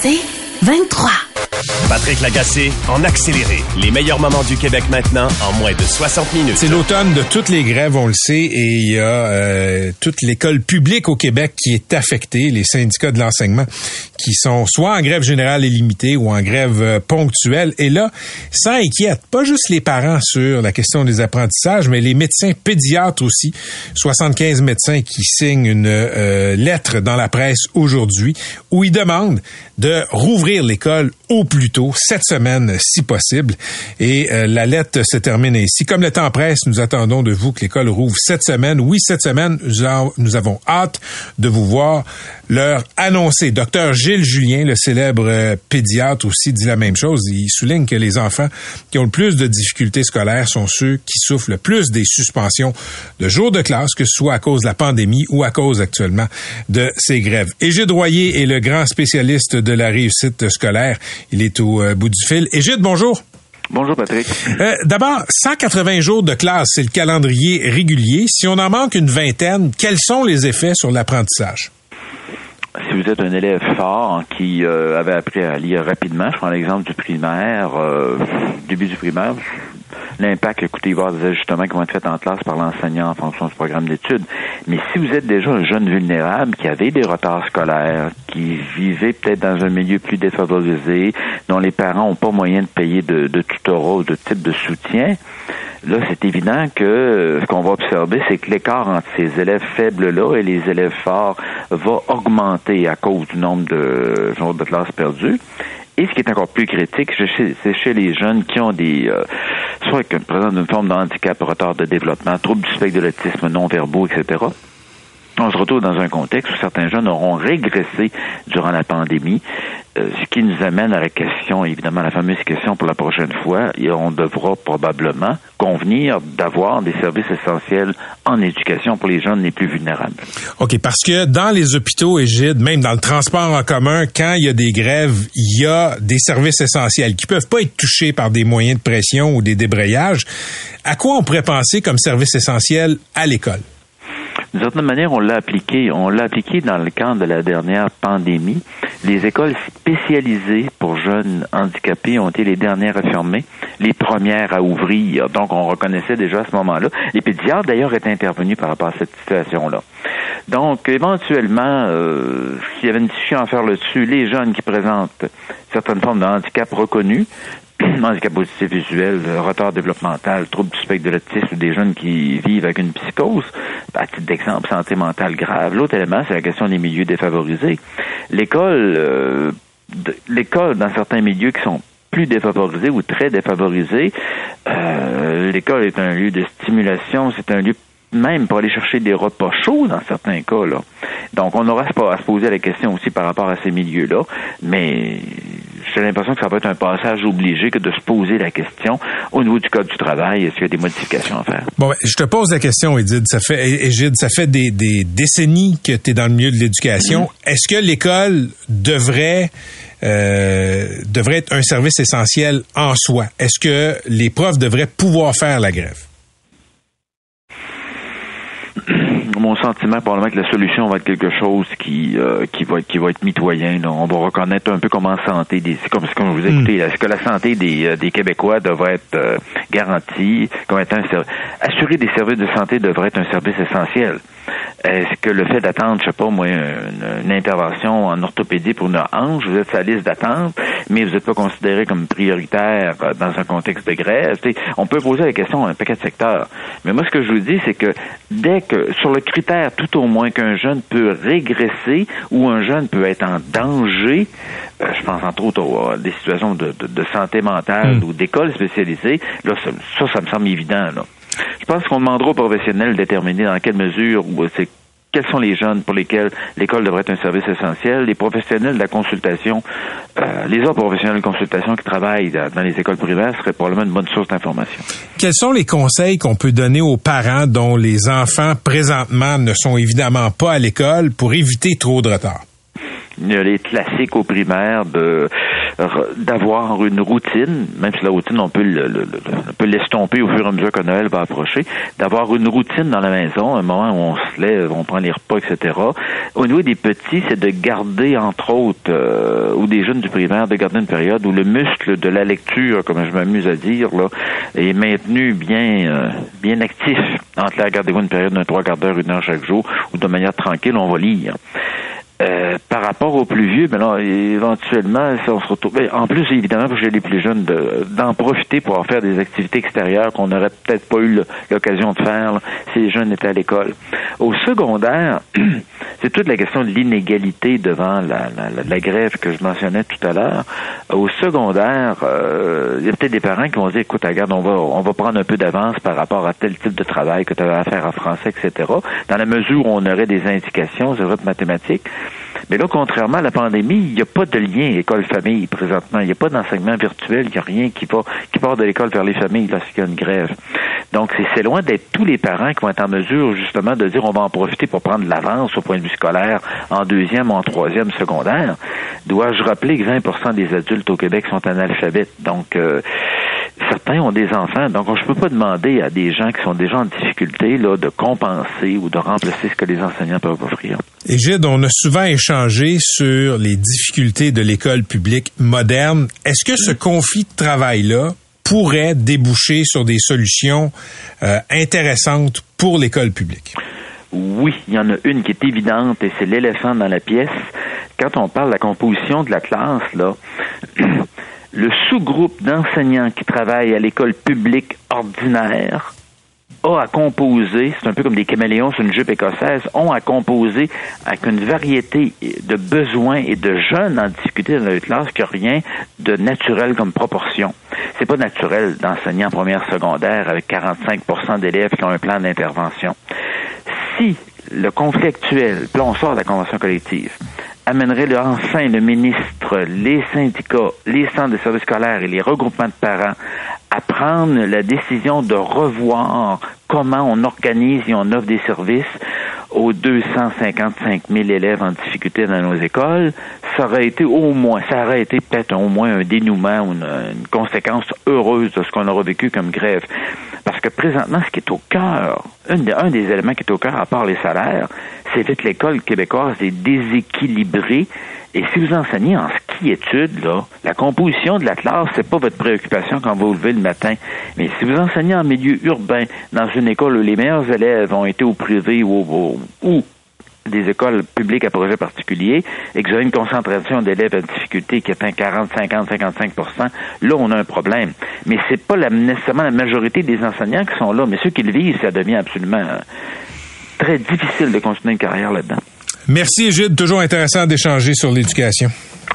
C'est 23. Patrick Lagacé en accéléré. Les meilleurs moments du Québec maintenant en moins de 60 minutes. C'est l'automne de toutes les grèves, on le sait, et il y a euh, toute l'école publique au Québec qui est affectée, les syndicats de l'enseignement qui sont soit en grève générale et limitée ou en grève euh, ponctuelle. Et là, ça inquiète pas juste les parents sur la question des apprentissages, mais les médecins pédiatres aussi. 75 médecins qui signent une euh, lettre dans la presse aujourd'hui où ils demandent de rouvrir l'école au plus tôt, cette semaine si possible. Et euh, la lettre se termine ainsi. Comme le temps presse, nous attendons de vous que l'école rouvre cette semaine. Oui, cette semaine, nous avons hâte de vous voir leur annoncer. Docteur Gilles Julien, le célèbre euh, pédiatre aussi, dit la même chose. Il souligne que les enfants qui ont le plus de difficultés scolaires sont ceux qui souffrent le plus des suspensions de jours de classe, que ce soit à cause de la pandémie ou à cause actuellement de ces grèves. Égide Royer est le grand spécialiste de la réussite scolaire. Il est au euh, bout du fil. Égide, bonjour. Bonjour Patrick. Euh, D'abord, 180 jours de classe, c'est le calendrier régulier. Si on en manque une vingtaine, quels sont les effets sur l'apprentissage? si vous êtes un élève fort qui euh, avait appris à lire rapidement, je prends l'exemple du primaire, euh, début du primaire, l'impact, écoutez, il va y avoir des ajustements qui vont être faits en classe par l'enseignant en fonction du programme d'études. Mais si vous êtes déjà un jeune vulnérable qui avait des retards scolaires, qui vivait peut-être dans un milieu plus défavorisé, dont les parents n'ont pas moyen de payer de, de tutorat ou de type de soutien, Là, c'est évident que euh, ce qu'on va observer, c'est que l'écart entre ces élèves faibles-là et les élèves forts va augmenter à cause du nombre de jours de classe perdus. Et ce qui est encore plus critique, c'est chez les jeunes qui ont des, euh, soit qui présentent une forme de handicap, retard de développement, troubles du spectre de l'autisme non-verbaux, etc on se retrouve dans un contexte où certains jeunes auront régressé durant la pandémie, ce qui nous amène à la question, évidemment, la fameuse question pour la prochaine fois, et on devra probablement convenir d'avoir des services essentiels en éducation pour les jeunes les plus vulnérables. OK, parce que dans les hôpitaux égides, même dans le transport en commun, quand il y a des grèves, il y a des services essentiels qui peuvent pas être touchés par des moyens de pression ou des débrayages. À quoi on pourrait penser comme service essentiel à l'école? D'une certaine manière, on l'a appliqué. On l'a appliqué dans le cadre de la dernière pandémie. Les écoles spécialisées pour jeunes handicapés ont été les dernières à fermer, les premières à ouvrir. Donc, on reconnaissait déjà à ce moment-là. Les pédiatres, d'ailleurs, étaient intervenus par rapport à cette situation-là. Donc, éventuellement, euh, s'il y avait une discussion à faire là-dessus, les jeunes qui présentent certaines formes de handicap reconnus handicap auditif visuel, retard développemental, trouble du spectre de l'autisme ou des jeunes qui vivent avec une psychose, à titre d'exemple, santé mentale grave. L'autre élément, c'est la question des milieux défavorisés. L'école, euh, l'école dans certains milieux qui sont plus défavorisés ou très défavorisés, euh, l'école est un lieu de stimulation, c'est un lieu même pour aller chercher des repas chauds dans certains cas. Là. Donc, on aura à se poser la question aussi par rapport à ces milieux-là, mais j'ai l'impression que ça va être un passage obligé que de se poser la question au niveau du code du travail, est-ce qu'il y a des modifications à faire? Bon, ben, je te pose la question, Edith. Ça fait, Égide, ça fait des, décennies que tu es dans le milieu de l'éducation. Mm-hmm. Est-ce que l'école devrait euh, devrait être un service essentiel en soi? Est-ce que les profs devraient pouvoir faire la grève? Mon sentiment, probablement que la solution va être quelque chose qui euh, qui va être qui va être mitoyen. On va reconnaître un peu comment la santé des comme comme vous hmm. écoutez, est-ce que la santé des, euh, des Québécois devrait être euh, garantie, comme étant un, assurer des services de santé devrait être un service essentiel? Est-ce que le fait d'attendre, je sais pas moi, une, intervention en orthopédie pour une hanche, vous êtes sur la liste d'attente, mais vous n'êtes pas considéré comme prioritaire dans un contexte de grève? on peut poser la question à un paquet de secteurs. Mais moi, ce que je vous dis, c'est que dès que, sur le critère tout au moins qu'un jeune peut régresser ou un jeune peut être en danger, euh, je pense entre autres à des situations de, santé mentale hmm. ou d'école spécialisée, là, ça, ça, me semble évident. Là. Je pense qu'on demandera aux professionnels de déterminer dans quelle mesure c'est quels sont les jeunes pour lesquels l'école devrait être un service essentiel, les professionnels de la consultation, euh, les autres professionnels de consultation qui travaillent dans les écoles primaires seraient probablement une bonne source d'information. Quels sont les conseils qu'on peut donner aux parents dont les enfants présentement ne sont évidemment pas à l'école pour éviter trop de retard? Il y a les classiques au primaire de d'avoir une routine, même si la routine, on peut l'estomper au fur et à mesure que Noël va approcher, d'avoir une routine dans la maison, un moment où on se lève, on prend les repas, etc. Au niveau des petits, c'est de garder, entre autres, euh, ou des jeunes du primaire, de garder une période où le muscle de la lecture, comme je m'amuse à dire, là, est maintenu bien, euh, bien actif. Entre là, gardez-vous une période d'un trois quarts d'heure, une heure chaque jour, ou de manière tranquille, on va lire. Euh, par rapport aux plus vieux, mais ben là, éventuellement, si on se retrouve. Ben, en plus, évidemment, pour chez les plus jeunes, d'en profiter pour en faire des activités extérieures qu'on n'aurait peut-être pas eu l'occasion de faire si les jeunes étaient à l'école. Au secondaire, c'est toute la question de l'inégalité devant la, grève que je mentionnais tout à l'heure. Au secondaire, euh, il y a peut-être des parents qui vont dire, écoute, regarde, on va, on va prendre un peu d'avance par rapport à tel type de travail que tu avais à faire en français, etc. Dans la mesure où on aurait des indications, c'est vrai, de mathématiques. Mais là, contrairement à la pandémie, il n'y a pas de lien école-famille présentement. Il n'y a pas d'enseignement virtuel. Il n'y a rien qui va qui part de l'école vers les familles lorsqu'il y a une grève. Donc, c'est loin d'être tous les parents qui vont être en mesure, justement, de dire on va en profiter pour prendre l'avance au point de vue scolaire en deuxième en troisième secondaire. Dois-je rappeler que 20% des adultes au Québec sont analphabètes? Donc, euh, certains ont des enfants, donc je ne peux pas demander à des gens qui sont déjà en difficulté là, de compenser ou de remplacer ce que les enseignants peuvent offrir. Égide, on a souvent échangé sur les difficultés de l'école publique moderne. Est-ce que ce conflit de travail-là pourrait déboucher sur des solutions euh, intéressantes pour l'école publique? Oui, il y en a une qui est évidente et c'est l'éléphant dans la pièce. Quand on parle de la composition de la classe, là, le sous-groupe d'enseignants qui travaillent à l'école publique ordinaire a à composer, c'est un peu comme des caméléons sur une jupe écossaise, ont à composer avec une variété de besoins et de jeunes en difficulté dans leur classe qui a rien de naturel comme proportion. C'est pas naturel d'enseigner en première secondaire avec 45% d'élèves qui ont un plan d'intervention. Si le conflit actuel, puis on sort de la convention collective, amènerait le, le ministre, les syndicats, les centres de services scolaires et les regroupements de parents à prendre la décision de revoir comment on organise et on offre des services aux 255 000 élèves en difficulté dans nos écoles, ça aurait été au moins, ça aurait été peut-être au moins un dénouement ou une, une, conséquence heureuse de ce qu'on aura vécu comme grève. Que présentement, ce qui est au cœur, un, un des éléments qui est au cœur, à part les salaires, c'est que l'école québécoise est déséquilibrée et si vous enseignez en ski-études, là, la composition de la classe, c'est pas votre préoccupation quand vous vous levez le matin. Mais si vous enseignez en milieu urbain, dans une école où les meilleurs élèves ont été au privé ou, ou des écoles publiques à projet particulier et que vous avez une concentration d'élèves en difficulté qui atteint 40, 50, 55 là, on a un problème. Mais c'est pas la, nécessairement la majorité des enseignants qui sont là, mais ceux qui le vivent, ça devient absolument euh, très difficile de continuer une carrière là-dedans. Merci, Égide. Toujours intéressant d'échanger sur l'éducation.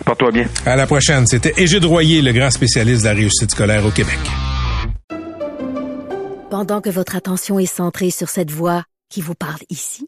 Porte-toi bien. À la prochaine. C'était Égide Royer, le grand spécialiste de la réussite scolaire au Québec. Pendant que votre attention est centrée sur cette voix qui vous parle ici,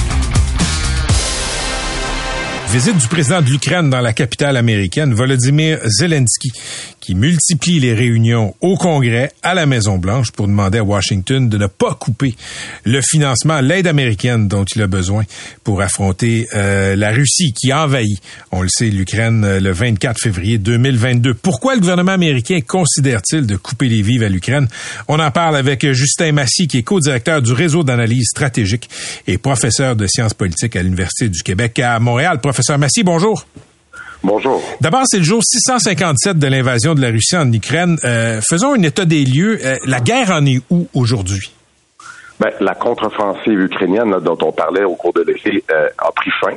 Visite du président de l'Ukraine dans la capitale américaine, Volodymyr Zelensky, qui multiplie les réunions au Congrès, à la Maison-Blanche, pour demander à Washington de ne pas couper le financement, l'aide américaine dont il a besoin pour affronter euh, la Russie qui envahit, on le sait, l'Ukraine euh, le 24 février 2022. Pourquoi le gouvernement américain considère-t-il de couper les vives à l'Ukraine? On en parle avec Justin Massy, qui est co-directeur du réseau d'analyse stratégique et professeur de sciences politiques à l'Université du Québec à Montréal. Professeur Massy, bonjour. Bonjour. D'abord, c'est le jour 657 de l'invasion de la Russie en Ukraine. Euh, faisons un état des lieux. Euh, la guerre en est où aujourd'hui? Ben, la contre-offensive ukrainienne là, dont on parlait au cours de l'été euh, a pris fin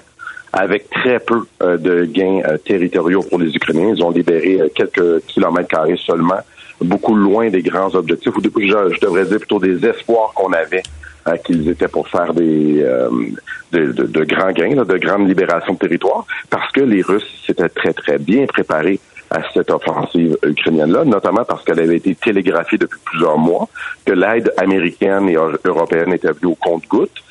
avec très peu de gains territoriaux pour les Ukrainiens. Ils ont libéré quelques kilomètres carrés seulement, beaucoup loin des grands objectifs, ou je, je devrais dire plutôt des espoirs qu'on avait qu'ils étaient pour faire des euh, de, de- de grands gains, là, de grandes libérations de territoire, parce que les Russes s'étaient très, très bien préparés à cette offensive ukrainienne-là, notamment parce qu'elle avait été télégraphiée depuis plusieurs mois, que l'aide américaine et eu- européenne était venue au compte-gouttes, euh,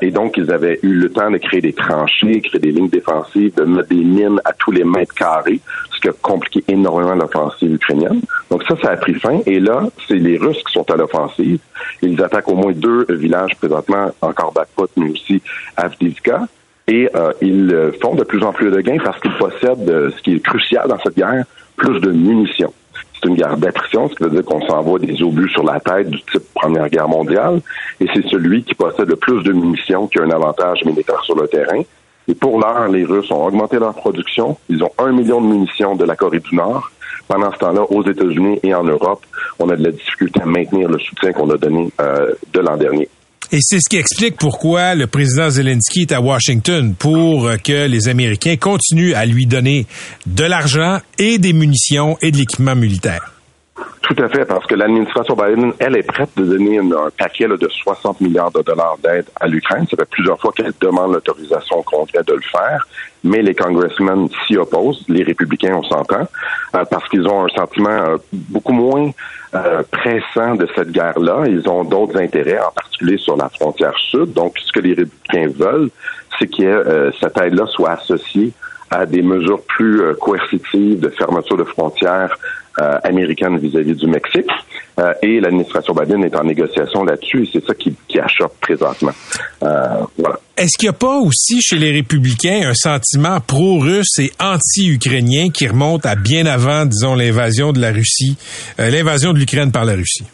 et donc ils avaient eu le temps de créer des tranchées, créer des lignes défensives, de mettre des mines à tous les mètres carrés, ce qui a compliqué énormément l'offensive ukrainienne. Donc ça, ça a pris fin, et là, c'est les Russes qui sont à l'offensive. Ils attaquent au moins deux villages présentement, encore Bakhmut, mais aussi Avdiivka, et euh, ils euh, font de plus en plus de gains parce qu'ils possèdent euh, ce qui est crucial dans cette guerre, plus de munitions. C'est une guerre d'attrition, ce qui veut dire qu'on s'envoie des obus sur la tête du type Première Guerre mondiale, et c'est celui qui possède le plus de munitions qui a un avantage militaire sur le terrain. Et pour l'heure, les Russes ont augmenté leur production. Ils ont un million de munitions de la Corée du Nord. Pendant ce temps-là, aux États-Unis et en Europe, on a de la difficulté à maintenir le soutien qu'on a donné euh, de l'an dernier. Et c'est ce qui explique pourquoi le président Zelensky est à Washington pour que les Américains continuent à lui donner de l'argent et des munitions et de l'équipement militaire. Tout à fait, parce que l'administration Biden, elle est prête de donner un paquet là, de 60 milliards de dollars d'aide à l'Ukraine. Ça fait plusieurs fois qu'elle demande l'autorisation au Congrès de le faire, mais les congressmen s'y opposent, les républicains, on s'entend, euh, parce qu'ils ont un sentiment euh, beaucoup moins euh, pressant de cette guerre-là. Ils ont d'autres intérêts, en particulier sur la frontière sud. Donc, ce que les républicains veulent, c'est que cette aide-là soit associée à des mesures plus euh, coercitives de fermeture de frontières euh, américaines vis-à-vis du Mexique. Euh, et l'administration Biden est en négociation là-dessus et c'est ça qui, qui achoppe présentement. Euh, voilà. Est-ce qu'il n'y a pas aussi chez les républicains un sentiment pro-russe et anti-ukrainien qui remonte à bien avant, disons, l'invasion de la Russie, euh, l'invasion de l'Ukraine par la Russie?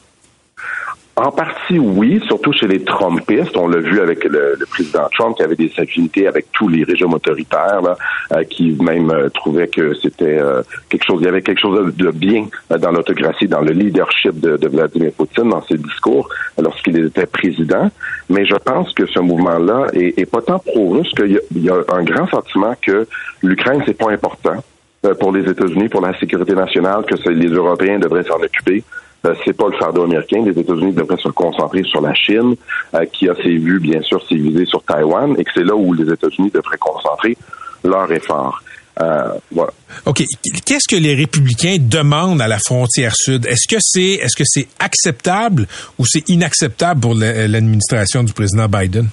En partie, oui, surtout chez les Trumpistes. On l'a vu avec le, président Trump qui avait des affinités avec tous les régimes autoritaires, là, euh, qui même euh, trouvaient que c'était euh, quelque chose, il y avait quelque chose de bien dans l'autocratie, dans le leadership de, Vladimir Poutine, dans ses discours lorsqu'il était président. Mais je pense que ce mouvement-là est, pas tant pro-russe qu'il y, y a un grand sentiment que l'Ukraine, c'est pas important euh, pour les États-Unis, pour la sécurité nationale, que les Européens devraient s'en occuper. Euh, c'est pas le fardeau américain. Les États-Unis devraient se concentrer sur la Chine, euh, qui a ses vues, bien sûr, ses visées sur Taïwan, et que c'est là où les États-Unis devraient concentrer leurs efforts. Euh, voilà. OK. Qu'est-ce que les républicains demandent à la frontière sud? Est-ce que c'est est-ce que c'est acceptable ou c'est inacceptable pour la- l'administration du président Biden?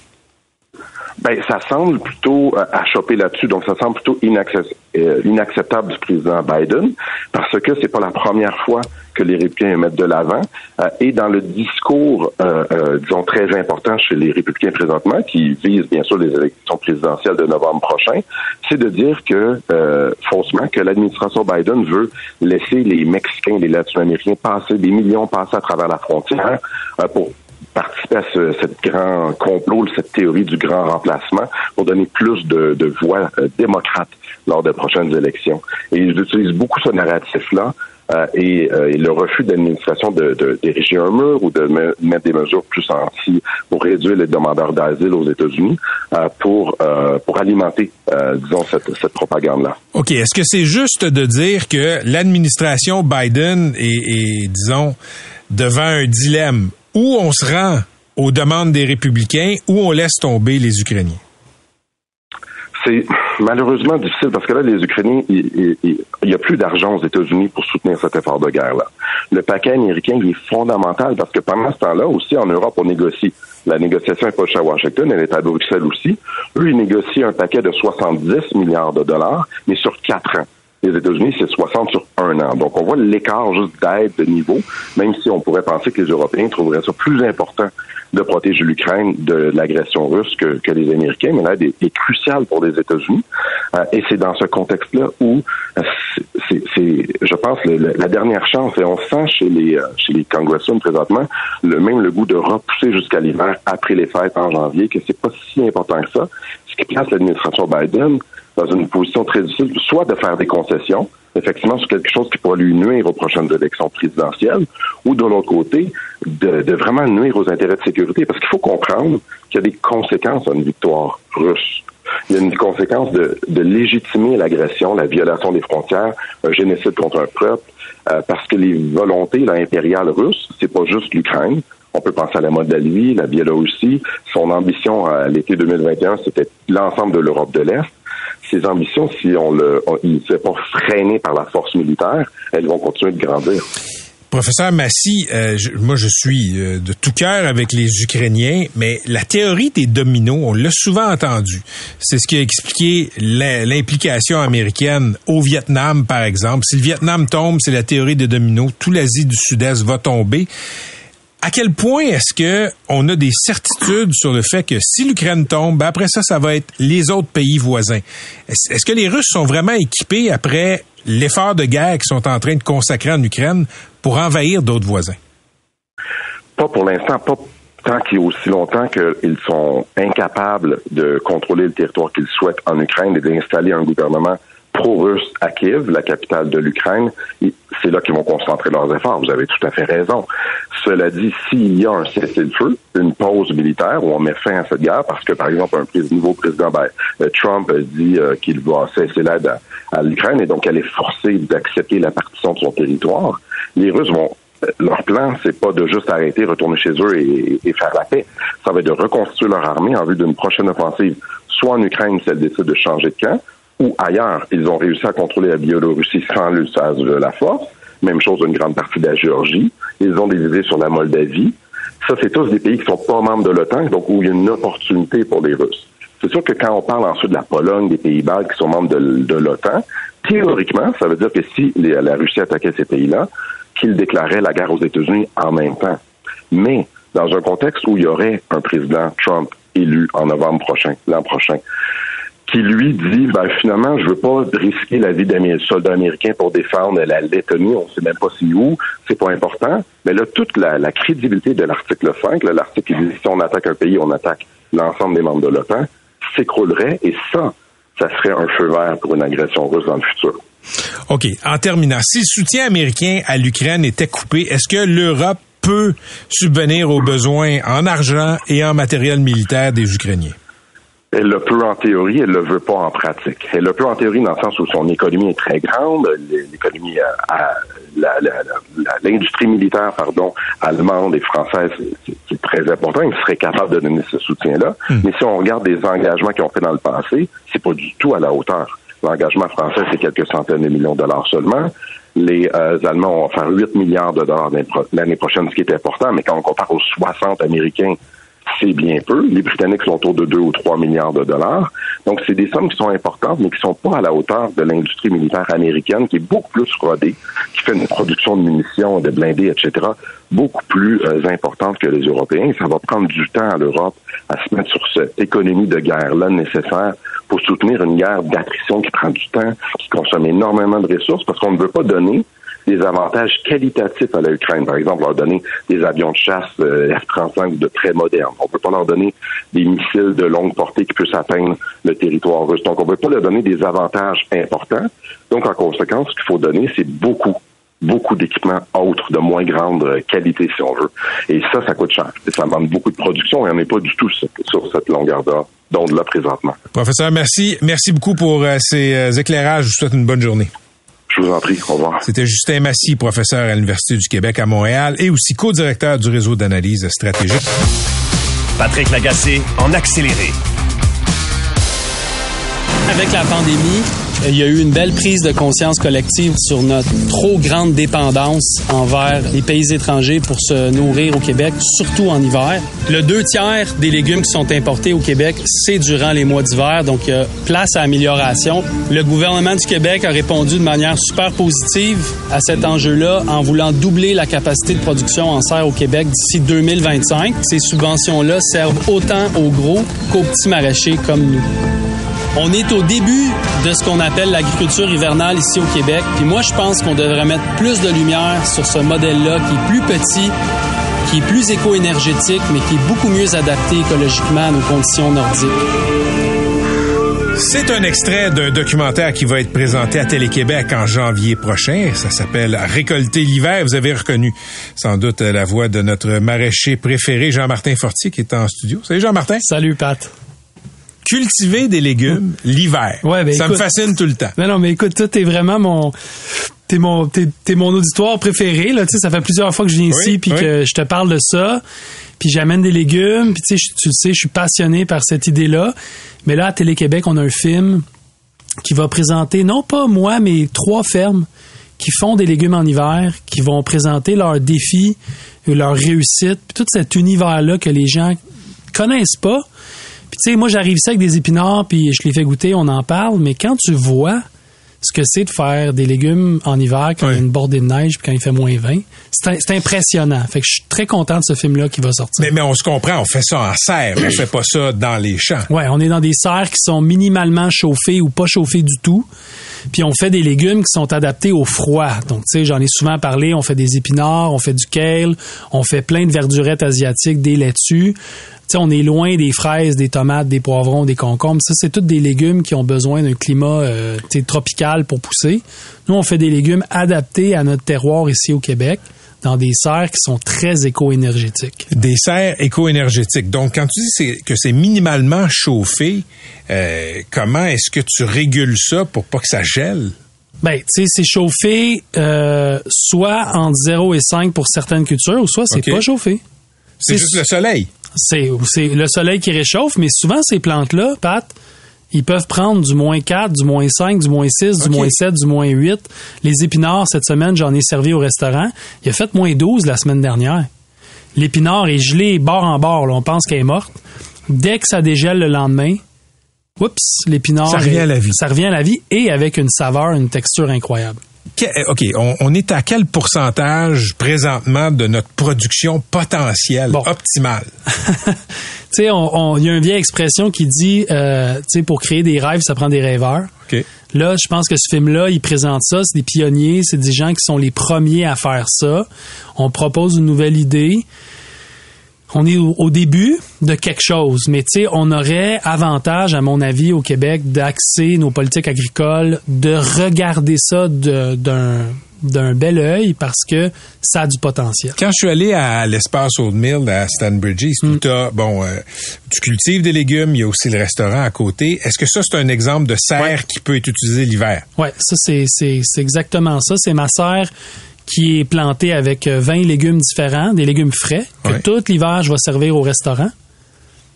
Ben, ça semble plutôt euh, à choper là-dessus, donc ça semble plutôt inacceptable du président Biden, parce que c'est pas la première fois que les républicains mettent de l'avant. Euh, et dans le discours, euh, euh, disons, très important chez les républicains présentement, qui vise bien sûr les élections présidentielles de novembre prochain, c'est de dire que, euh, faussement, que l'administration Biden veut laisser les Mexicains, les Latino-Américains passer, des millions passer à travers la frontière euh, pour participer à ce cette grand complot, cette théorie du grand remplacement pour donner plus de, de voix euh, démocrates lors des prochaines élections. Et ils utilisent beaucoup ce narratif-là euh, et, euh, le refus de l'administration de, d'ériger un mur ou de me- mettre des mesures plus anti pour réduire les demandeurs d'asile aux États-Unis euh, pour euh, pour alimenter, euh, disons, cette, cette propagande-là. OK. Est-ce que c'est juste de dire que l'administration Biden est, est, disons, devant un dilemme? Où on se rend aux demandes des républicains? Ou on laisse tomber les Ukrainiens? C'est malheureusement difficile parce que là, les Ukrainiens, il n'y a plus d'argent aux États-Unis pour soutenir cet effort de guerre-là. Le paquet américain il est fondamental parce que pendant ce temps-là, aussi en Europe, on négocie. La négociation n'est pas chez Washington, elle est à Bruxelles aussi. Eux, ils négocient un paquet de 70 milliards de dollars, mais sur quatre ans. Les États-Unis, c'est 60 sur un an. Donc, on voit l'écart juste d'aide de niveau, même si on pourrait penser que les Européens trouveraient ça plus important de protéger l'Ukraine de l'agression russe que, que les Américains, mais l'aide est, est cruciale pour les États-Unis. Euh, et c'est dans ce contexte-là où euh, c'est, je pense, le, la dernière chance, et on sent chez les, euh, chez les congressmen présentement, le même le goût de repousser jusqu'à l'hiver après les fêtes en janvier, que c'est pas si important que ça. Ce qui place l'administration Biden dans une position très difficile, soit de faire des concessions, effectivement sur quelque chose qui pourrait lui nuire aux prochaines élections présidentielles, ou de l'autre côté, de, de vraiment nuire aux intérêts de sécurité, parce qu'il faut comprendre qu'il y a des conséquences à une victoire russe. Il y a une conséquence de, de légitimer l'agression, la violation des frontières, un génocide contre un peuple, euh, parce que les volontés impériales russes, c'est pas juste l'Ukraine. On peut penser à la Moldavie, la Biélorussie. Son ambition à l'été 2021, c'était l'ensemble de l'Europe de l'Est. Ces ambitions, si on le, on, il ne s'est pas freiné par la force militaire, elles vont continuer de grandir. Professeur Massy, euh, moi je suis euh, de tout cœur avec les Ukrainiens, mais la théorie des dominos, on l'a souvent entendu. C'est ce qui a expliqué l'implication américaine au Vietnam, par exemple. Si le Vietnam tombe, c'est la théorie des dominos. Tout l'Asie du Sud-Est va tomber. À quel point est-ce que on a des certitudes sur le fait que si l'Ukraine tombe, ben après ça, ça va être les autres pays voisins? Est-ce est que les Russes sont vraiment équipés après l'effort de guerre qu'ils sont en train de consacrer en Ukraine pour envahir d'autres voisins? Pas pour l'instant, pas tant qu'il y a aussi longtemps qu'ils sont incapables de contrôler le territoire qu'ils souhaitent en Ukraine et d'installer un gouvernement pro-russe à Kiev, la capitale de l'Ukraine, c'est là qu'ils vont concentrer leurs efforts. Vous avez tout à fait raison. Cela dit, s'il y a un cessez-le-feu, une pause militaire où on met fin à cette guerre, parce que par exemple un nouveau président ben, euh, Trump dit euh, qu'il va cesser l'aide à, l'Ukraine et donc elle est forcée d'accepter la partition de son territoire, les Russes vont euh, leur plan, c'est pas de juste arrêter, retourner chez eux et, et, faire la paix. Ça va être de reconstituer leur armée en vue d'une prochaine offensive, soit en Ukraine si elle décide de changer de camp, ou ailleurs. Ils ont réussi à contrôler la Biélorussie sans l'usage de la force. Même chose d'une grande partie de la Géorgie. Ils ont des idées sur la Moldavie. Ça, c'est tous des pays qui sont pas membres de l'OTAN, donc où il y a une opportunité pour les Russes. C'est sûr que quand on parle ensuite de la Pologne, des Pays-Bas qui sont membres de, l'OTAN, théoriquement, ça veut dire que si la Russie attaquait ces pays-là, qu'ils déclaraient la guerre aux États-Unis en même temps. Mais dans un contexte où il y aurait un président Trump élu en novembre prochain, l'an prochain, qui lui dit ben finalement je veux pas risquer la vie d'un soldat américain pour défendre la Lettonie, on sait même pas si où, c'est pas important. Mais là toute la, crédibilité de l'article 5, l'article qui dit si on attaque un pays, on attaque l'ensemble des membres de l'OTAN, s'écroulerait et ça, ça serait un feu vert pour une agression russe dans le futur. OK. En terminant, si le soutien américain à l'Ukraine était coupé, est-ce que l'Europe peut subvenir aux besoins en argent et en matériel militaire des Ukrainiens? Elle le peut en théorie, elle le veut pas en pratique. Elle le peut en théorie dans le sens où son économie est très grande, l'économie l'industrie militaire, pardon, allemande et française, c'est très important. Il serait capable de donner ce soutien-là. Hmm. Mais si on regarde des engagements qu'ils ont fait dans le passé, c'est pas du tout à la hauteur. L'engagement français, c'est quelques centaines de millions de dollars seulement. Les euh, Allemands vont faire 8 milliards de dollars l'année prochaine, ce qui est important, mais quand on compare aux 60 Américains c'est bien peu. Les Britanniques sont autour de 2 ou 3 milliards de dollars. Donc, c'est des sommes qui sont importantes, mais qui sont pas à la hauteur de l'industrie militaire américaine, qui est beaucoup plus rodée, qui fait une production de munitions, de blindés, etc., beaucoup plus euh, importante que les Européens. Ça va prendre du temps à l'Europe à se mettre sur cette économie de guerre-là nécessaire pour soutenir une guerre d'attrition qui prend du temps, qui consomme énormément de ressources, parce qu'on ne veut pas donner des avantages qualitatifs à l'Ukraine. Par exemple, leur donner des avions de chasse euh, F-35 de très modernes. On peut pas leur donner des missiles de longue portée qui puissent atteindre le territoire russe. Donc, on peut pas leur donner des avantages importants. Donc, en conséquence, ce qu'il faut donner, c'est beaucoup beaucoup d'équipements autres, de moins grande qualité, si on veut. Et ça, ça coûte cher. Ça demande beaucoup de production et on n'est pas du tout sur cette longueur d'onde-là présentement. Professeur, merci. Merci beaucoup pour euh, ces euh, éclairages. Je vous souhaite une bonne journée. Je vous en prie. Au revoir. C'était Justin Massy, professeur à l'Université du Québec à Montréal et aussi co-directeur du réseau d'analyse stratégique. Patrick Lagacé en accéléré. Avec la pandémie, il y a eu une belle prise de conscience collective sur notre trop grande dépendance envers les pays étrangers pour se nourrir au Québec, surtout en hiver. Le deux tiers des légumes qui sont importés au Québec, c'est durant les mois d'hiver, donc il y a place à amélioration. Le gouvernement du Québec a répondu de manière super positive à cet enjeu-là en voulant doubler la capacité de production en serre au Québec d'ici 2025. Ces subventions-là servent autant aux gros qu'aux petits maraîchers comme nous. On est au début de ce qu'on appelle l'agriculture hivernale ici au Québec. Puis moi, je pense qu'on devrait mettre plus de lumière sur ce modèle-là qui est plus petit, qui est plus éco-énergétique, mais qui est beaucoup mieux adapté écologiquement à nos conditions nordiques. C'est un extrait d'un documentaire qui va être présenté à Télé-Québec en janvier prochain. Ça s'appelle Récolter l'hiver. Vous avez reconnu sans doute la voix de notre maraîcher préféré, Jean-Martin Fortier, qui est en studio. Salut Jean-Martin. Salut Pat. Cultiver des légumes l'hiver. Ouais, ben, ça écoute- me fascine tout le temps. Mais non, mais écoute, toi, t'es vraiment mon, t'es mon, t'es, t'es mon auditoire préféré, là. Tu sais, ça fait plusieurs fois que je viens ici, puis oui. que je te parle de ça, puis j'amène des légumes, puis tu sais, je- tu sais, je suis passionné par cette idée-là. Mais là, à Télé-Québec, on a un film qui va présenter, non pas moi, mais trois fermes qui font des légumes en hiver, qui vont présenter leurs défis, leurs réussites, puis tout cet univers-là que les gens connaissent pas. Puis tu sais, moi j'arrive ça avec des épinards, puis je les fais goûter, on en parle, mais quand tu vois ce que c'est de faire des légumes en hiver quand il y a une bordée de neige puis quand il fait moins 20, c'est c'est impressionnant. Fait que je suis très content de ce film-là qui va sortir. Mais, mais on se comprend, on fait ça en serre, on fait pas ça dans les champs. Ouais, on est dans des serres qui sont minimalement chauffées ou pas chauffées du tout. Puis on fait des légumes qui sont adaptés au froid. Donc, tu sais, j'en ai souvent parlé, on fait des épinards, on fait du kale, on fait plein de verdurettes asiatiques, des laitues. On est loin des fraises, des tomates, des poivrons, des concombres. Ça, c'est tous des légumes qui ont besoin d'un climat euh, tropical pour pousser. Nous, on fait des légumes adaptés à notre terroir ici au Québec, dans des serres qui sont très éco-énergétiques. Des serres éco-énergétiques. Donc, quand tu dis que c'est minimalement chauffé, euh, comment est-ce que tu régules ça pour pas que ça gèle? Ben, tu sais, c'est chauffé euh, soit entre 0 et 5 pour certaines cultures, ou soit c'est pas chauffé. C'est- juste le soleil? C'est c'est le soleil qui réchauffe, mais souvent ces plantes-là, Pat, ils peuvent prendre du moins 4, du moins 5, du moins 6, OK. du moins 7, du moins 8. Les épinards, cette semaine, j'en ai servi au restaurant. Il a fait moins 12 la semaine dernière. L'épinard est gelé bord en bord. là. On pense qu'elle est morte. Dès que ça dégèle le lendemain, oups, l'épinard... Ça revient est- à la vie. Ça revient à la vie et avec une saveur, une texture incroyable. Euh, OK, on, on est à quel pourcentage présentement de notre production potentielle Bon. optimale? Tu sais, on- on- il y a une vieille expression qui dit, euh, tu sais, pour créer des rêves, ça prend des rêveurs. Là, je pense que ce film-là, il présente ça. C'est des pionniers, c'est des gens qui sont les premiers à faire ça. On propose une nouvelle idée. On est au, au début de quelque chose, mais tu sais, on aurait avantage, à mon avis, au Québec, d'axer nos politiques agricoles, de regarder ça d'un d'un bel œil parce que ça a du potentiel. Quand je suis allé à l'espace Old Mill à Stanbridge, Mm. tu as, bon, euh, tu cultives des légumes, il y a aussi le restaurant à côté. Est-ce que ça, c'est un exemple de serre qui peut être utilisé l'hiver? Ouais, ça c'est exactement ça. C'est ma serre qui est plantée avec euh, 20 légumes différents, des légumes frais que Ouais. tout l'hiver je vais servir au restaurant.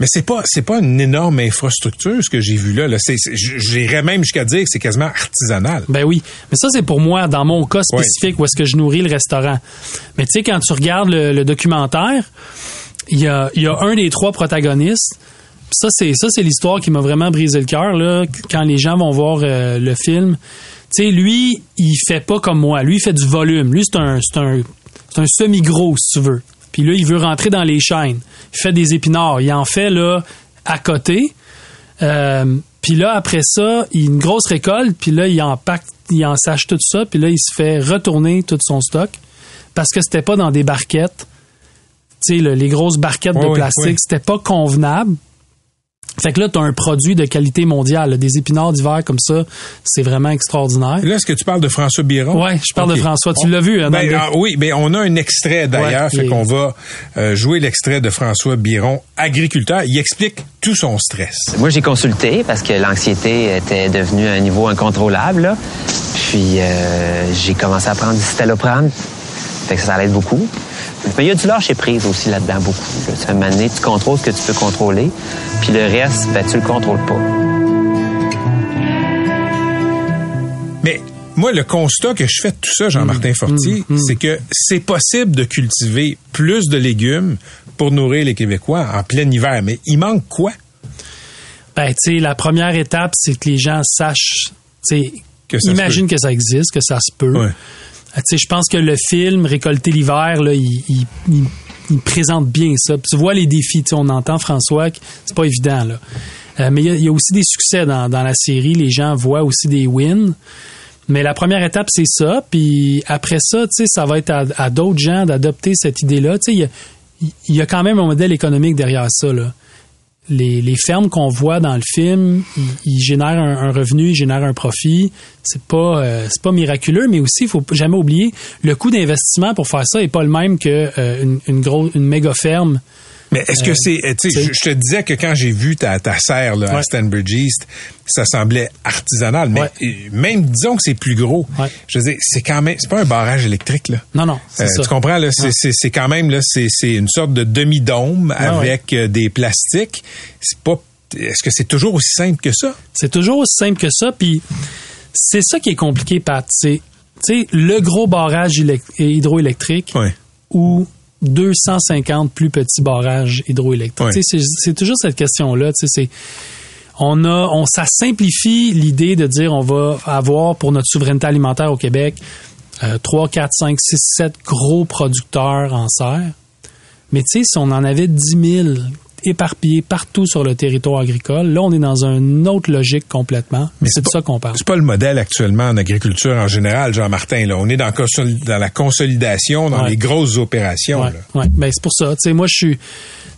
Mais c'est pas c'est pas une énorme infrastructure ce que j'ai vu là. J'irais même jusqu'à dire que c'est quasiment artisanal. Ben oui, mais ça c'est pour moi dans mon cas spécifique où est-ce que je nourris le restaurant. Mais tu sais quand tu regardes le, le documentaire, il y a il y a un des trois protagonistes. Ça c'est ça c'est l'histoire qui m'a vraiment brisé le cœur là quand les gens vont voir euh, le film. Tu sais lui, il fait pas comme moi. Lui il fait du volume. Lui c'est un c'est un c'est un semi-gros si tu veux. Puis là il veut rentrer dans les chaînes. Il fait des épinards, il en fait là à côté. Euh, puis là, après ça, il une grosse récolte, puis là, il empaque, il en sache tout ça, puis là, il se fait retourner tout son stock parce que c'était pas dans des barquettes. Tu sais, les grosses barquettes Oui, de plastique, oui. c'était pas convenable. Fait que là, tu as un produit de qualité mondiale. Des épinards d'hiver comme ça, c'est vraiment extraordinaire. Là, est-ce que tu parles de François Biron? Ouais, je parle de François. Tu l'as vu, hein, Ben, le- ah, oui, mais on a un extrait d'ailleurs, Ouais, fait qu'on va euh, jouer l'extrait de François Biron, agriculteur. Il explique tout son stress. Moi, j'ai consulté parce que l'anxiété était devenue à un niveau incontrôlable. là. Puis, euh, j'ai commencé à prendre du citalopram. Fait que ça l'aide beaucoup. Mais il y a du lâcher prise aussi là-dedans, beaucoup. Là. Un moment donné, tu contrôles ce que tu peux contrôler. Puis le reste, ben, tu le contrôles pas. Mais moi, le constat que je fais de tout ça, Jean-Martin Fortier, c'est que c'est possible de cultiver plus de légumes pour nourrir les Québécois en plein hiver. Mais il manque quoi? Ben, tu sais, la première étape, c'est que les gens sachent, tu sais, Que ça se imagine que ça existe, que ça se peut. Ouais. Ah, je pense que le film Récolter l'hiver, là, il, il- présente bien ça. Tu vois les défis. On entend François, que c'est pas évident là. Euh, mais il y, a- aussi des succès dans, dans la série. Les gens voient aussi des wins. Mais la première étape, c'est ça. Puis après ça, ça va être à, d'autres gens d'adopter cette idée-là. Il y a, y a quand même un modèle économique derrière ça. Là. Les, les fermes qu'on voit dans le film, ils, génèrent un, un revenu, ils génèrent un profit. C'est pas euh, c'est pas miraculeux, mais aussi il faut jamais oublier le coût d'investissement pour faire ça est pas le même que euh, une, une une méga ferme. Mais est-ce que Euh, c'est, euh, tu sais, je, te disais que quand j'ai vu ta, ta serre là, à. Stanbridge East, ça semblait artisanal, mais Ouais. même disons que c'est plus gros. Ouais. Je veux dire, c'est quand même, c'est pas un barrage électrique là. Non non, c'est Euh, ça. tu comprends là, c'est, quand même là, c'est, une sorte de demi-dôme avec des plastiques. C'est pas, est-ce que c'est toujours aussi simple que ça? C'est toujours aussi simple que ça. Puis c'est ça qui est compliqué, Pat. C'est tu sais, le gros barrage élec- hydroélectrique ou 250 plus petits barrages hydroélectriques. Sais, C'est toujours cette question-là. tu sais, c'est- On a, on, ça simplifie l'idée de dire on va avoir pour notre souveraineté alimentaire au Québec euh, 3, 4, 5, 6, 7 gros producteurs en serre. Mais tu sais, si on en avait 10 000 éparpillés partout sur le territoire agricole, là, on est dans une autre logique complètement. Mais c'est de ça qu'on parle. C'est pas le modèle actuellement en agriculture en général, Jean-Martin. Là, on est dans, la consolidation, dans Ouais. les grosses opérations. Ouais, là. ouais. Ben, c'est pour ça. Tu sais, moi, je suis.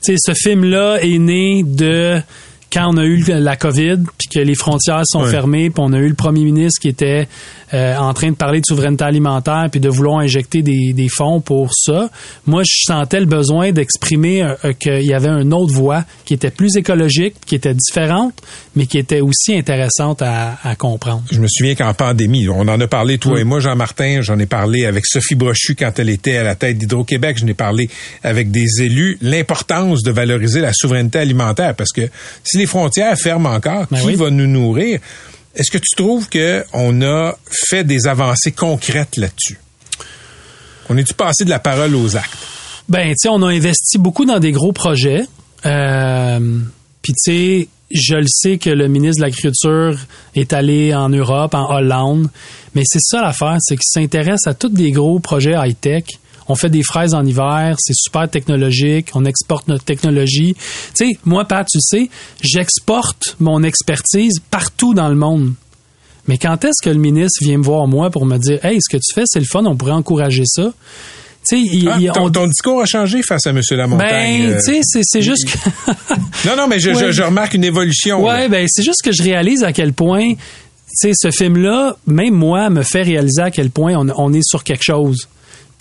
Tu sais, ce film-là est né de quand on a eu la COVID, puis que les frontières sont Ouais. fermées, puis on a eu le premier ministre qui était euh, en train de parler de souveraineté alimentaire, puis de vouloir injecter des, des fonds pour ça. Moi, je sentais le besoin d'exprimer euh, euh, qu'il y avait une autre voie qui était plus écologique, qui était différente, mais qui était aussi intéressante à, à comprendre. Je me souviens qu'en pandémie, on en a parlé, toi Mm. et moi, Jean-Martin, j'en ai parlé avec Sophie Brochu quand elle était à la tête d'Hydro-Québec, je n'ai parlé avec des élus, l'importance de valoriser la souveraineté alimentaire, parce que si les frontières ferment encore, Ben qui oui. va nous nourrir? Est-ce que tu trouves qu'on a fait des avancées concrètes là-dessus? On est-tu passé de la parole aux actes? Ben, tu sais, on a investi beaucoup dans des gros projets. Euh, Puis, tu sais, je le sais que le ministre de l'Agriculture est allé en Europe, en Hollande. Mais c'est ça l'affaire, c'est qu'il s'intéresse à tous des gros projets high-tech. On fait des fraises en hiver, c'est super technologique, on exporte notre technologie. Tu sais, moi, Pat, tu sais, j'exporte mon expertise partout dans le monde. Mais quand est-ce que le ministre vient me voir, moi, pour me dire, hey, ce que tu fais, c'est le fun, on pourrait encourager ça? Tu sais, il, Ah, il- ton, on- ton discours a changé face à M. Lamontagne. ben, euh, tu sais, c'est, juste que. non, non, mais je, Ouais. je- je remarque une évolution. ouais, ben, c'est juste que je réalise à quel point, tu sais, ce film-là, même moi, me fait réaliser à quel point on, on est sur quelque chose.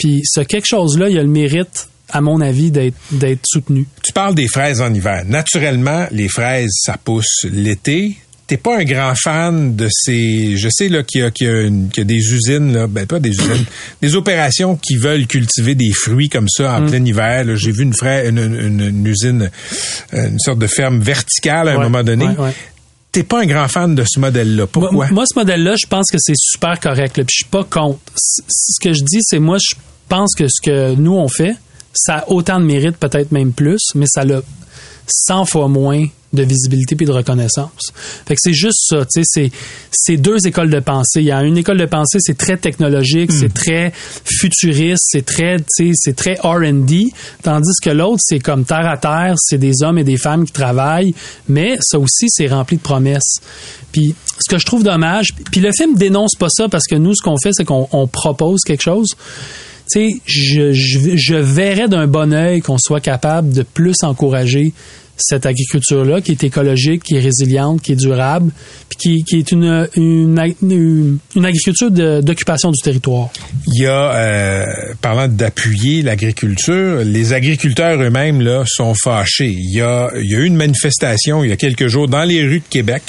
Puis ce quelque chose-là, il a le mérite, à mon avis, d'être, soutenu. Tu parles des fraises en hiver. Naturellement, les fraises, ça pousse l'été. T'es pas un grand fan de ces. Je sais là qu'il y a, y y des usines là, ben pas des usines, des opérations qui veulent cultiver des fruits comme ça en plein hiver. J'ai vu une, fraise, une, une- une usine, une sorte de ferme verticale à un moment donné. ouais, ouais. T'es pas un grand fan de ce modèle-là. Pourquoi? Moi, moi, ce modèle-là, je pense que c'est super correct. Là, puis je suis pas contre. C- Ce que je dis, c'est moi, je pense que ce que nous on fait, ça a autant de mérite, peut-être même plus, mais ça a 100 fois moins de visibilité puis de reconnaissance. Fait que c'est juste ça, tu sais, c'est deux écoles de pensée. Il y a une école de pensée, c'est très technologique, c'est très futuriste, c'est très tu sais, c'est très R&D, tandis que l'autre c'est comme terre à terre, c'est des hommes et des femmes qui travaillent, mais ça aussi c'est rempli de promesses. Puis ce que je trouve dommage, puis le film dénonce pas ça parce que nous ce qu'on fait c'est qu'on on propose quelque chose tu je, je, je verrais d'un bon œil qu'on soit capable de plus encourager cette agriculture-là qui est écologique, qui est résiliente, qui est durable, puis qui, qui est une, une, une, une agriculture d'occupation du territoire. Il y a, euh, parlant d'appuyer l'agriculture, les agriculteurs eux-mêmes là sont fâchés. Il y a, il y a eu une manifestation il y a quelques jours dans les rues de Québec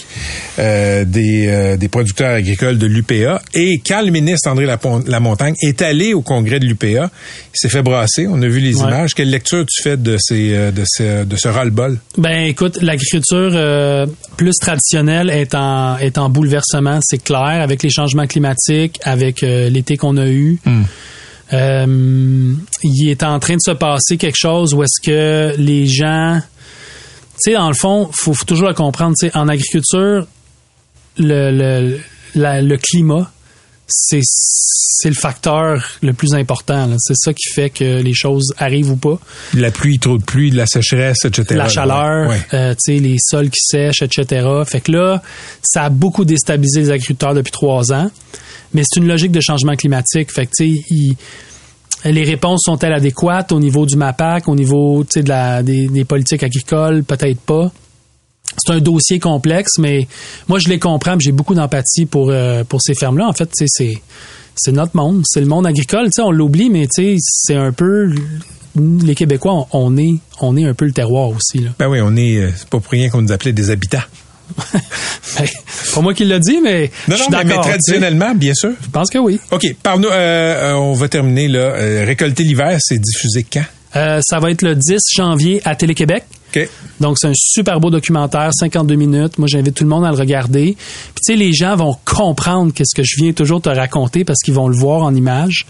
euh, des, euh, des producteurs agricoles de l'UPA. Et quand le ministre André Lamontagne est allé au congrès de l'UPA, il s'est fait brasser. On a vu les Ouais. images. Quelle lecture tu fais de ces, euh, de ce, de ce ras-le-bol? Ben écoute, l'agriculture euh, plus traditionnelle est en est en bouleversement, c'est clair, avec les changements climatiques, avec euh, l'été qu'on a eu. Euh, il est en train de se passer quelque chose où est-ce que les gens, tu sais, dans le fond, faut, faut toujours le comprendre. Tu sais, en agriculture, le le, la- le climat, c'est c'est le facteur le plus important. C'est ça qui fait que les choses arrivent ou pas. La pluie, trop de pluie, de la sécheresse, etc. La chaleur, Ouais. euh, les sols qui sèchent, etc. Fait que là, ça a beaucoup déstabilisé les agriculteurs depuis trois ans. Mais c'est une logique de changement climatique. Fait que, les réponses sont-elles adéquates au niveau du MAPAC, au niveau de la, des, des politiques agricoles? Peut-être pas. C'est un dossier complexe, mais moi je les comprends, j'ai beaucoup d'empathie pour euh, pour ces fermes-là. En fait, c'est c'est notre monde, c'est le monde agricole. On l'oublie, mais c'est un peu les Québécois, on, est on est un peu le terroir aussi. Là. Ben oui, on est euh, c'est pas pour rien qu'on nous appelait des habitants. Ben, pas moi qui l'a dit, mais Non, je non, suis mais, mais d'accord. tu sais. traditionnellement, bien sûr. Je pense que oui. OK, parle-nous, euh, euh, on va terminer là. Récolter l'hiver, c'est diffusé quand? Ça va être le 10 janvier à Télé-Québec. Donc, c'est un super beau documentaire, 52 minutes. Moi, j'invite tout le monde à le regarder. Puis, tu sais, les gens vont comprendre qu'est-ce que je viens toujours te raconter parce qu'ils vont le voir en images.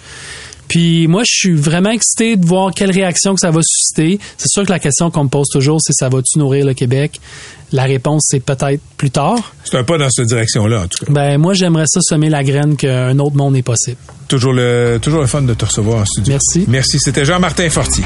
Puis, moi, je suis vraiment excité de voir quelle réaction que ça va susciter. C'est sûr que la question qu'on me pose toujours, c'est ça va-tu nourrir le Québec? La réponse, c'est peut-être plus tard. C'est un pas dans cette direction-là, en tout cas. Ben, moi, j'aimerais ça semer la graine qu'un autre monde est possible. Toujours le, toujours le fun de te recevoir en studio. Merci. Merci. C'était Jean-Martin Fortier.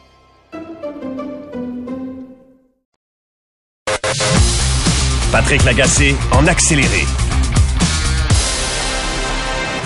Patrick Lagacé en accéléré.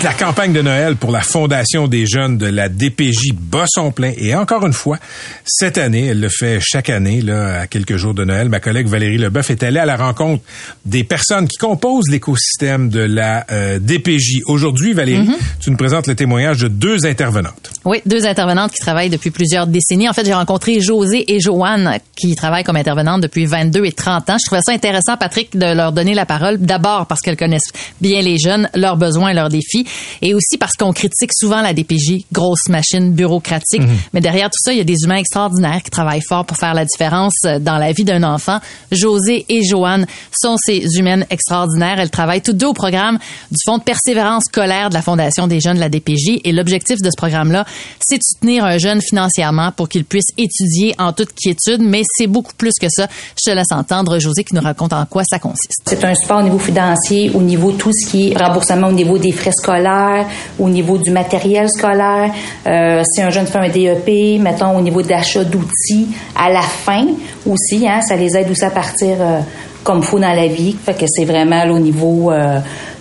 La campagne de Noël pour la Fondation des jeunes de la DPJ bat son plein. Et encore une fois, cette année, elle le fait chaque année, là, à quelques jours de Noël. Ma collègue Valérie Leboeuf est allée à la rencontre des personnes qui composent l'écosystème de la euh, DPJ. Aujourd'hui, Valérie, tu nous présentes le témoignage de deux intervenantes. Oui, deux intervenantes qui travaillent depuis plusieurs décennies. En fait, j'ai rencontré José et Joanne qui travaillent comme intervenantes depuis 22 et 30 ans. Je trouvais ça intéressant, Patrick, de leur donner la parole. D'abord parce qu'elles connaissent bien les jeunes, leurs besoins, leurs défis. Et aussi parce qu'on critique souvent la DPJ, grosse machine bureaucratique. Mais derrière tout ça, il y a des humains extraordinaires qui travaillent fort pour faire la différence euh, dans la vie d'un enfant. José et Joanne sont ces humaines extraordinaires. Elles travaillent toutes deux au programme du Fonds de persévérance scolaire de la Fondation des jeunes de la DPJ. Et l'objectif de ce programme-là, c'est de soutenir un jeune financièrement pour qu'il puisse étudier en toute quiétude. Mais c'est beaucoup plus que ça. Je te laisse entendre José qui nous raconte en quoi ça consiste. C'est un support au niveau financier, au niveau tout ce qui est remboursement au niveau des frais scolaires, au niveau du matériel scolaire. Euh, si un jeune fait un DEP, mettons au niveau d'achat d'outils, à la fin aussi, hein, ça les aide aussi à partir euh, comme faut dans la vie. Fait que c'est vraiment là, au niveau euh,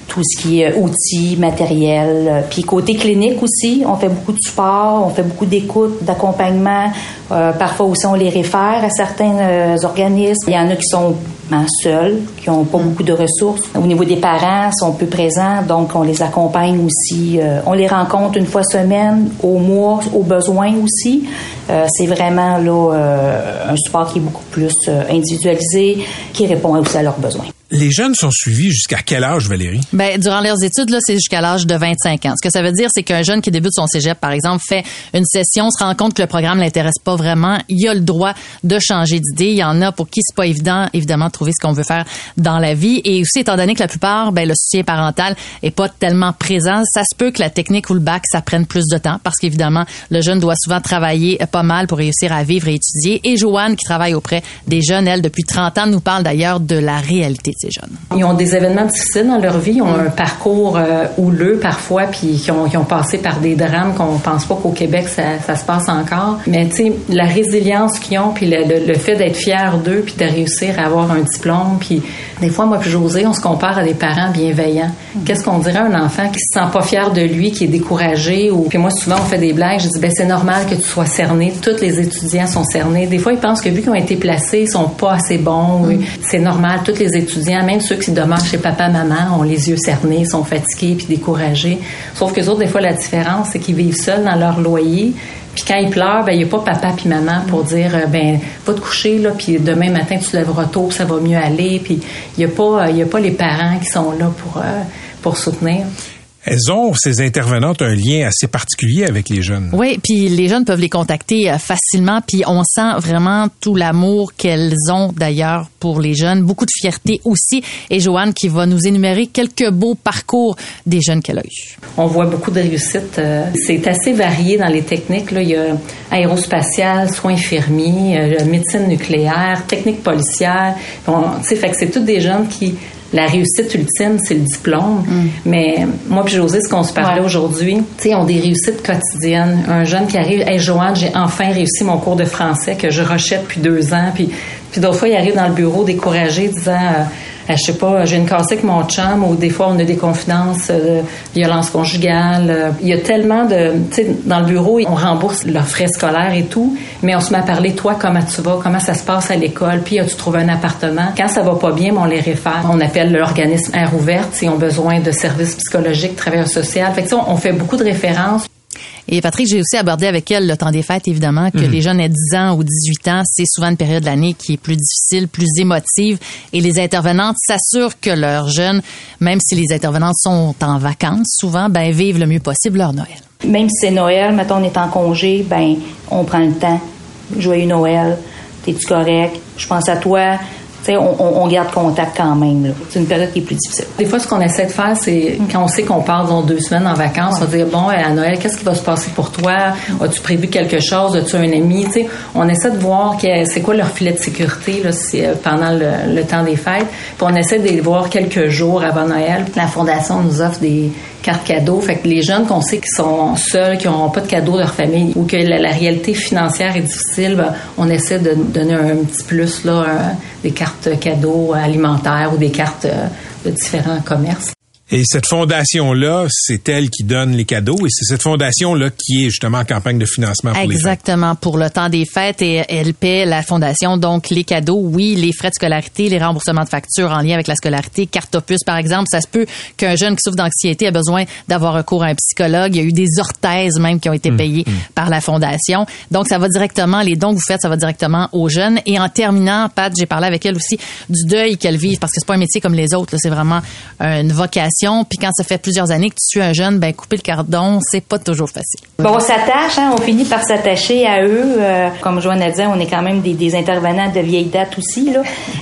tout ce qui est outils, matériel. Euh, Puis côté clinique aussi, on fait beaucoup de support, on fait beaucoup d'écoute, d'accompagnement. Euh, parfois aussi, on les réfère à certains euh, organismes. Il y en a qui sont hein, seuls, qui n'ont pas beaucoup de ressources. Au niveau des parents, ils sont peu présents, donc on les accompagne aussi. Euh, on les rencontre une fois semaine, au mois, au besoin aussi. Euh, c'est vraiment là euh, un support qui est beaucoup plus euh, individualisé, qui répond aussi à leurs besoins. Les jeunes sont suivis jusqu'à quel âge, Valérie? Ben, durant leurs études, là, c'est jusqu'à l'âge de 25 ans. Ce que ça veut dire, c'est qu'un jeune qui débute son cégep, par exemple, fait une session, se rend compte que le programme l'intéresse pas vraiment, il a le droit de changer d'idée. Il y en a pour qui c'est pas évident, évidemment, de trouver ce qu'on veut faire dans la vie. Et aussi, étant donné que la plupart, ben, le soutien parental est pas tellement présent, ça se peut que la technique ou le bac, ça prenne plus de temps parce qu'évidemment, le jeune doit souvent travailler pas mal pour réussir à vivre et étudier. Et Joanne, qui travaille auprès des jeunes, elle, depuis 30 ans, nous parle d'ailleurs de la réalité ces jeunes. Ils ont des événements difficiles dans leur vie, ils ont un parcours euh, houleux parfois, puis qui ont, qui ont passé par des drames qu'on pense pas qu'au Québec ça, ça se passe encore. Mais tu sais, la résilience qu'ils ont, puis le, le- le fait d'être fiers d'eux, puis de réussir à avoir un diplôme, puis des fois moi puis José, on se compare à des parents bienveillants. Qu'est-ce qu'on dirait à un enfant qui se sent pas fier de lui, qui est découragé, ou puis moi souvent on fait des blagues, je dis ben c'est normal que tu sois cerné, tous les étudiants sont cernés. Des fois ils pensent que vu qu'ils ont été placés, ils sont pas assez bons. Oui. C'est normal, tous les étudiants, même ceux qui demeurent chez papa, maman, ont les yeux cernés, sont fatigués puis découragés. Sauf que autres, des fois, la différence, c'est qu'ils vivent seuls dans leur loyer. Puis quand ils pleurent, ben il n'y a pas papa puis maman pour dire euh, ben va te coucher là puis demain matin tu te lèveras tôt, ça va mieux aller. Puis il n'y a pas y a pas les parents qui sont là pour euh, pour soutenir. Elles ont, ces intervenantes, un lien assez particulier avec les jeunes. Oui, puis les jeunes peuvent les contacter euh, facilement, puis on sent vraiment tout l'amour qu'elles ont d'ailleurs pour les jeunes, beaucoup de fierté aussi. Et Joanne qui va nous énumérer quelques beaux parcours des jeunes qu'elle a eus. On voit beaucoup de réussites. euh, C'est assez varié dans les techniques. Là. Il y a aérospatial, soins infirmiers, euh, médecine nucléaire, technique policière. On- tu sais, fait que c'est tous des jeunes qui la réussite ultime, c'est le diplôme. Mm. Mais moi puis José, ce qu'on se parlait aujourd'hui, tu sais, ont des réussites quotidiennes. Un jeune qui arrive, hey Joanne, j'ai enfin réussi mon cours de français que je rechette depuis deux ans. Puis, puis d'autres fois, il arrive dans le bureau découragé, disant, euh, je sais pas, j'ai une cassée avec mon chum, ou des fois on a des confidences, euh, violence conjugale. Euh, il y a tellement de, tu sais, dans le bureau, on rembourse leurs frais scolaires et tout, mais on se met à parler, toi, comment tu vas, comment ça se passe à l'école, puis as-tu trouvé un appartement? Quand ça va pas bien, ben, on les réfère. On appelle l'organisme Air ouverte s'ils ont besoin de services psychologiques, travailleurs sociaux. Fait que on fait beaucoup de références. Et Patrick, j'ai aussi abordé avec elle le temps des fêtes, évidemment, que Mhm. les jeunes à 10 ans ou 18 ans, c'est souvent une période de l'année qui est plus difficile, plus émotive. Et les intervenantes s'assurent que leurs jeunes, même si les intervenantes sont en vacances, souvent, ben, vivent le mieux possible leur Noël. Même si c'est Noël, mettons, on est en congé, ben, on prend le temps. Joyeux Noël. T'es-tu correct? Je pense à toi. On, on- on garde contact quand même. C'est une période qui est plus difficile. Des fois, ce qu'on essaie de faire, c'est quand on sait qu'on part dans deux semaines en vacances, on va dire bon, à Noël, qu'est-ce qui va se passer pour toi? As-tu prévu quelque chose? As-tu un ami? Tu sais, on essaie de voir c'est quoi leur filet de sécurité là, euh, pendant le, le temps des fêtes. Puis on essaie de les voir quelques jours avant Noël. La fondation nous offre des cartes cadeaux. Fait que les jeunes qu'on sait qui sont seuls, qui n'ont pas de cadeaux de leur famille ou que la, réalité financière est difficile, ben, on essaie de donner un petit plus là, un- des cartes cadeaux alimentaires ou des cartes euh, de différents commerces. Et cette fondation-là, c'est elle qui donne les cadeaux et c'est cette fondation-là qui est justement en campagne de financement pour les fêtes. Exactement, pour le temps des fêtes et elle paie la fondation donc les cadeaux, oui, les frais de scolarité, les remboursements de factures en lien avec la scolarité, carte opus par exemple, ça se peut qu'un jeune qui souffre d'anxiété a besoin d'avoir recours à un psychologue, il y a eu des orthèses même qui ont été payées par la fondation. Donc ça va directement les dons que vous faites, ça va directement aux jeunes. Et en terminant, Pat, j'ai parlé avec elle aussi du deuil qu'elle vit parce que c'est pas un métier comme les autres, c'est vraiment une vocation puis quand ça fait plusieurs années que tu suis un jeune, ben couper le cordon, c'est pas toujours facile. Bon, on s'attache, hein, on finit par s'attacher à eux. euh, comme Joanne a dit, on est quand même des, des intervenants de vieille date aussi, là.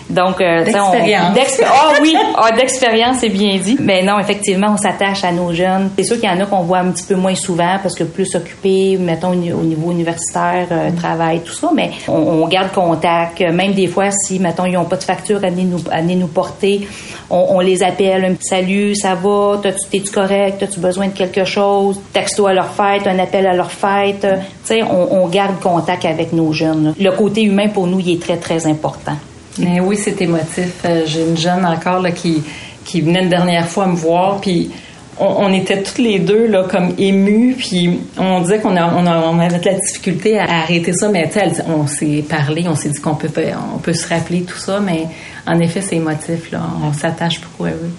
Donc, euh, D'expérience. d'expé- Ah oui, ah, d'expérience, c'est bien dit. Mais non, effectivement, on s'attache à nos jeunes. C'est sûr qu'il y en a qu'on voit un petit peu moins souvent parce que plus occupés, mettons au ni- au niveau universitaire, euh, travail, tout ça. Mais on, on garde contact. Même des fois, si mettons ils n'ont pas de facture à venir nous, à venir nous porter, on, on les appelle, un petit salut, ça va, t'es-tu correct, as-tu besoin de quelque chose, texto à leur fête, un appel à leur fête. Euh, Tu sais, on, on garde contact avec nos jeunes. Le côté humain pour nous, il est très très important. Mais oui, c'est émotif. Euh, J'ai une jeune encore qui, qui venait une dernière fois me voir, puis on, était toutes les deux là, comme émues, puis on disait qu'on avait de la difficulté à arrêter ça, mais elle on s'est parlé, on s'est dit qu'on peut, on peut se rappeler tout ça, mais en effet, c'est émotif. On s'attache beaucoup à eux.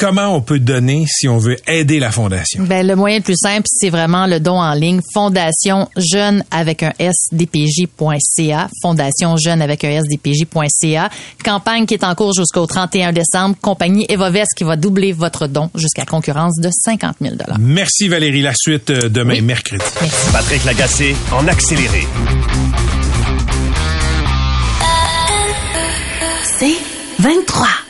Comment on peut donner si on veut aider la fondation? Ben, le moyen le plus simple, c'est vraiment le don en ligne. Fondation Jeune avec un SDPJ.ca. Fondation Jeune avec un SDPJ.ca. Campagne qui est en cours jusqu'au 31 décembre. Compagnie Evovest qui va doubler votre don jusqu'à concurrence de 50 000 Merci Valérie. La suite euh, demain, mercredi. Patrick Lagacé en accéléré. C'est 23.